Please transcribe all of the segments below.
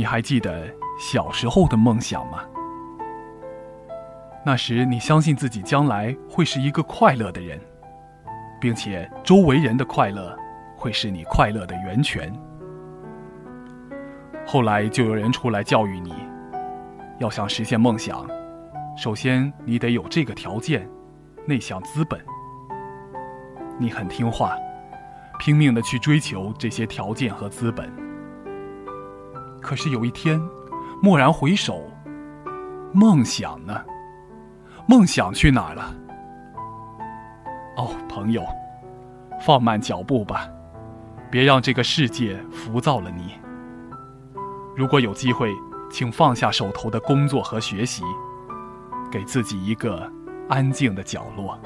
你还记得小时候的梦想吗？那时你相信自己将来会是一个快乐的人，并且周围人的快乐会是你快乐的源泉。后来就有人出来教育你，要想实现梦想，首先你得有这个条件，内向资本。你很听话，拼命的去追求这些条件和资本。可是有一天，蓦然回首，梦想呢？梦想去哪儿了？哦，朋友，放慢脚步吧，别让这个世界浮躁了你。如果有机会，请放下手头的工作和学习，给自己一个安静的角落。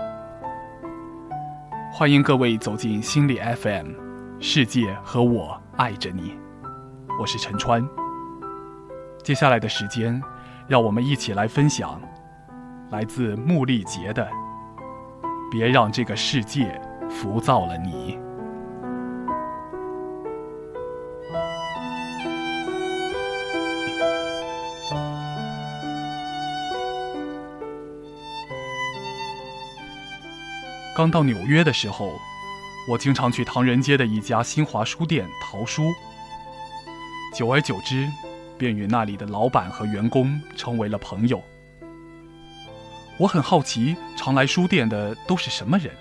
欢迎各位走进心理 FM，世界和我爱着你，我是陈川。接下来的时间，让我们一起来分享。来自穆丽杰的，别让这个世界浮躁了你。刚到纽约的时候，我经常去唐人街的一家新华书店淘书，久而久之，便与那里的老板和员工成为了朋友。我很好奇，常来书店的都是什么人？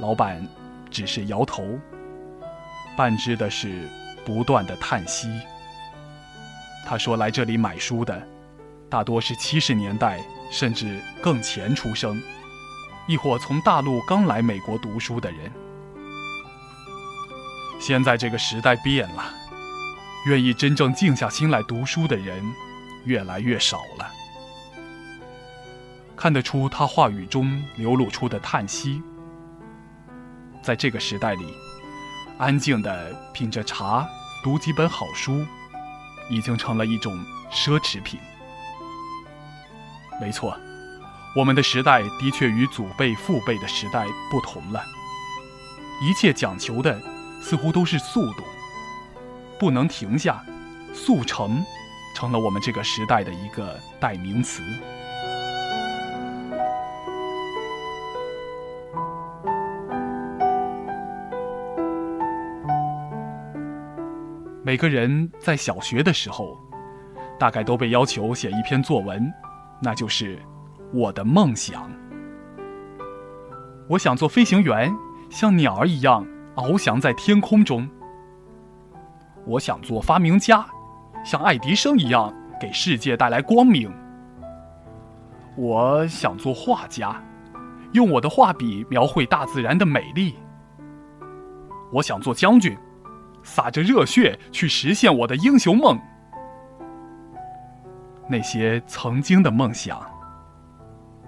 老板只是摇头，半知的是不断的叹息。他说：“来这里买书的，大多是七十年代甚至更前出生，亦或从大陆刚来美国读书的人。现在这个时代变了，愿意真正静下心来读书的人越来越少了。”看得出他话语中流露出的叹息。在这个时代里，安静地品着茶，读几本好书，已经成了一种奢侈品。没错，我们的时代的确与祖辈、父辈的时代不同了。一切讲求的似乎都是速度，不能停下，速成，成了我们这个时代的一个代名词。每个人在小学的时候，大概都被要求写一篇作文，那就是我的梦想。我想做飞行员，像鸟儿一样翱翔在天空中。我想做发明家，像爱迪生一样给世界带来光明。我想做画家，用我的画笔描绘大自然的美丽。我想做将军。洒着热血去实现我的英雄梦。那些曾经的梦想，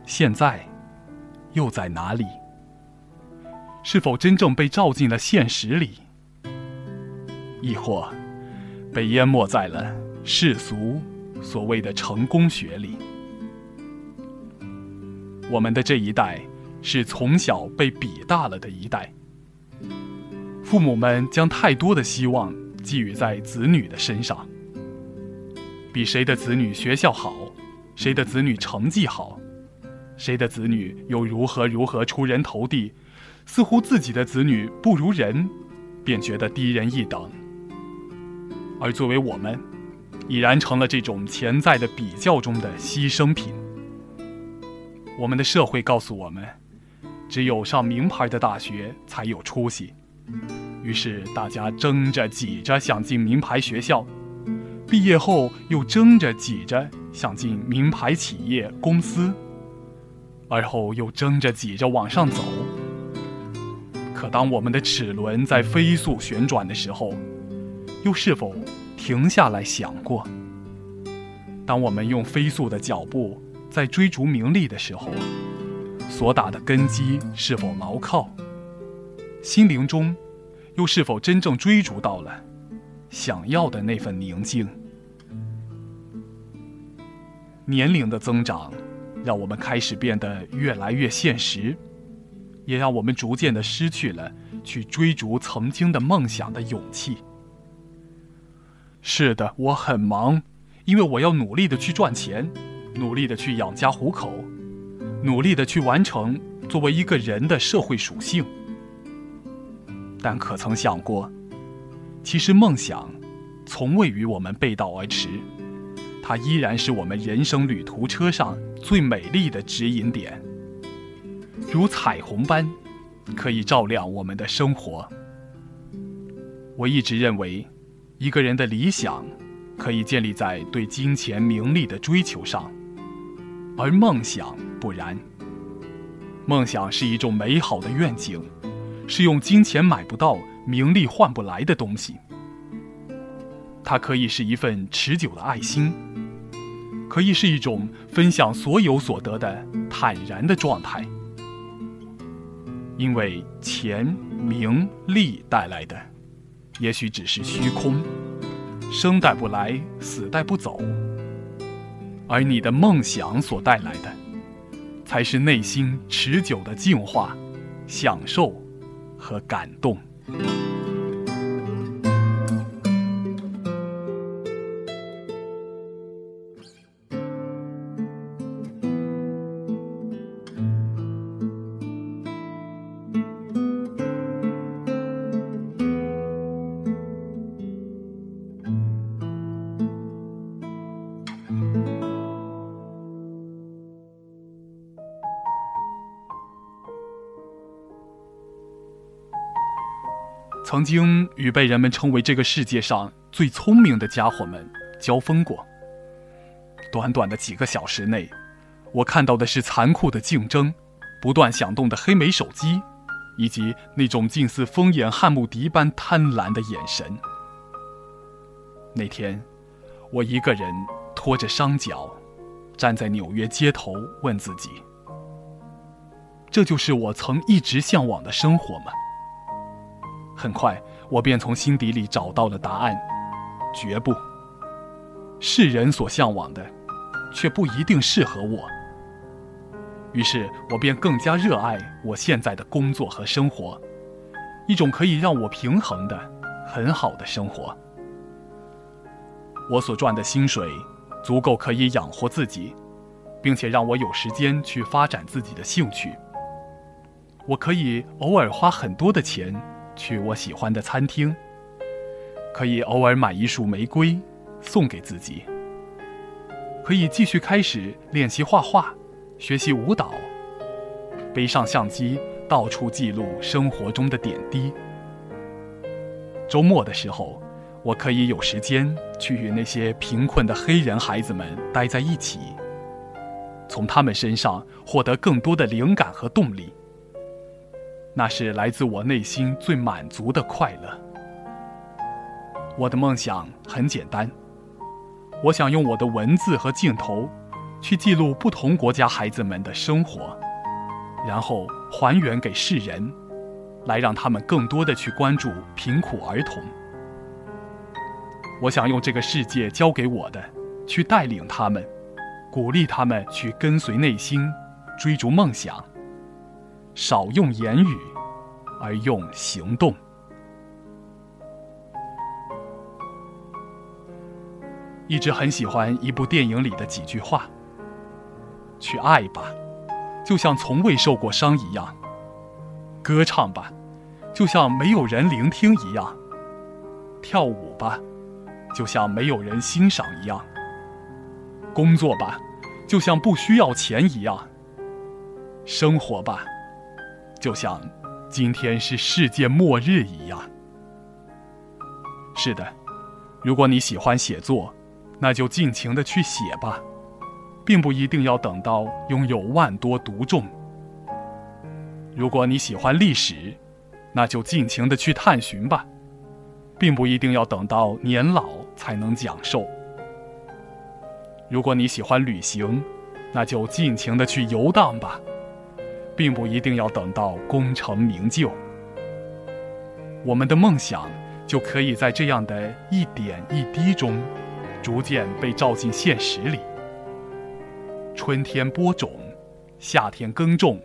现在又在哪里？是否真正被照进了现实里？亦或被淹没在了世俗所谓的成功学里？我们的这一代是从小被比大了的一代。父母们将太多的希望寄予在子女的身上，比谁的子女学校好，谁的子女成绩好，谁的子女又如何如何出人头地，似乎自己的子女不如人，便觉得低人一等。而作为我们，已然成了这种潜在的比较中的牺牲品。我们的社会告诉我们，只有上名牌的大学才有出息。于是大家争着挤着想进名牌学校，毕业后又争着挤着想进名牌企业公司，而后又争着挤着往上走。可当我们的齿轮在飞速旋转的时候，又是否停下来想过？当我们用飞速的脚步在追逐名利的时候，所打的根基是否牢靠？心灵中，又是否真正追逐到了想要的那份宁静？年龄的增长，让我们开始变得越来越现实，也让我们逐渐的失去了去追逐曾经的梦想的勇气。是的，我很忙，因为我要努力的去赚钱，努力的去养家糊口，努力的去完成作为一个人的社会属性。但可曾想过，其实梦想从未与我们背道而驰，它依然是我们人生旅途车上最美丽的指引点，如彩虹般，可以照亮我们的生活。我一直认为。一个人的理想，可以建立在对金钱名利的追求上，而梦想不然。梦想是一种美好的愿景，是用金钱买不到、名利换不来的东西。它可以是一份持久的爱心，可以是一种分享所有所得的坦然的状态。因为钱、名利带来的。也许只是虚空，生带不来，死带不走。而你的梦想所带来的，才是内心持久的净化、享受和感动。曾经与被人们称为这个世界上最聪明的家伙们交锋过。短短的几个小时内，我看到的是残酷的竞争，不断响动的黑莓手机，以及那种近似疯眼汉穆迪般贪婪的眼神。那天，我一个人拖着伤脚，站在纽约街头，问自己：这就是我曾一直向往的生活吗？很快，我便从心底里找到了答案：绝不。世人所向往的，却不一定适合我。于是，我便更加热爱我现在的工作和生活，一种可以让我平衡的很好的生活。我所赚的薪水，足够可以养活自己，并且让我有时间去发展自己的兴趣。我可以偶尔花很多的钱。去我喜欢的餐厅，可以偶尔买一束玫瑰送给自己，可以继续开始练习画画、学习舞蹈，背上相机到处记录生活中的点滴。周末的时候，我可以有时间去与那些贫困的黑人孩子们待在一起，从他们身上获得更多的灵感和动力。那是来自我内心最满足的快乐。我的梦想很简单，我想用我的文字和镜头，去记录不同国家孩子们的生活，然后还原给世人，来让他们更多的去关注贫苦儿童。我想用这个世界教给我的，去带领他们，鼓励他们去跟随内心，追逐梦想。少用言语，而用行动。一直很喜欢一部电影里的几句话：“去爱吧，就像从未受过伤一样；歌唱吧，就像没有人聆听一样；跳舞吧，就像没有人欣赏一样；工作吧，就像不需要钱一样；生活吧。”就像今天是世界末日一样。是的，如果你喜欢写作，那就尽情的去写吧，并不一定要等到拥有万多读众。如果你喜欢历史，那就尽情的去探寻吧，并不一定要等到年老才能讲授。如果你喜欢旅行，那就尽情的去游荡吧。并不一定要等到功成名就，我们的梦想就可以在这样的一点一滴中，逐渐被照进现实里。春天播种，夏天耕种，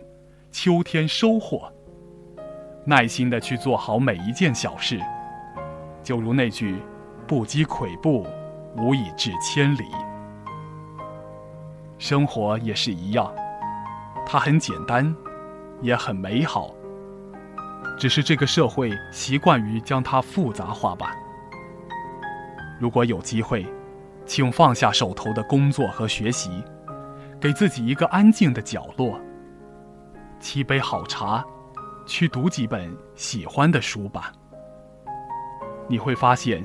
秋天收获。耐心的去做好每一件小事，就如那句不积跬步，无以至千里。生活也是一样，它很简单，也很美好。只是这个社会习惯于将它复杂化吧。如果有机会，请放下手头的工作和学习，给自己一个安静的角落，沏杯好茶，去读几本喜欢的书吧。你会发现，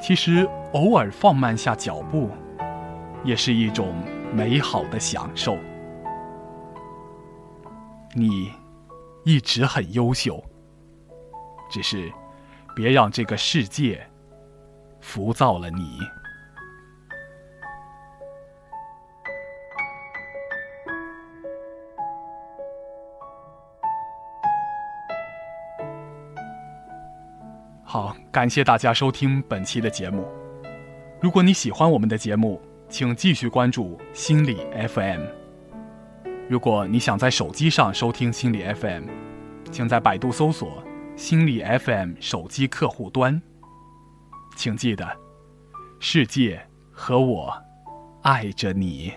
其实偶尔放慢下脚步，也是一种美好的享受。你。一直很优秀，只是别让这个世界浮躁了你。好，感谢大家收听本期的节目。如果你喜欢我们的节目，请继续关注心理 FM。如果你想在手机上收听心理 FM，请在百度搜索“心理 FM” 手机客户端。请记得，世界和我爱着你。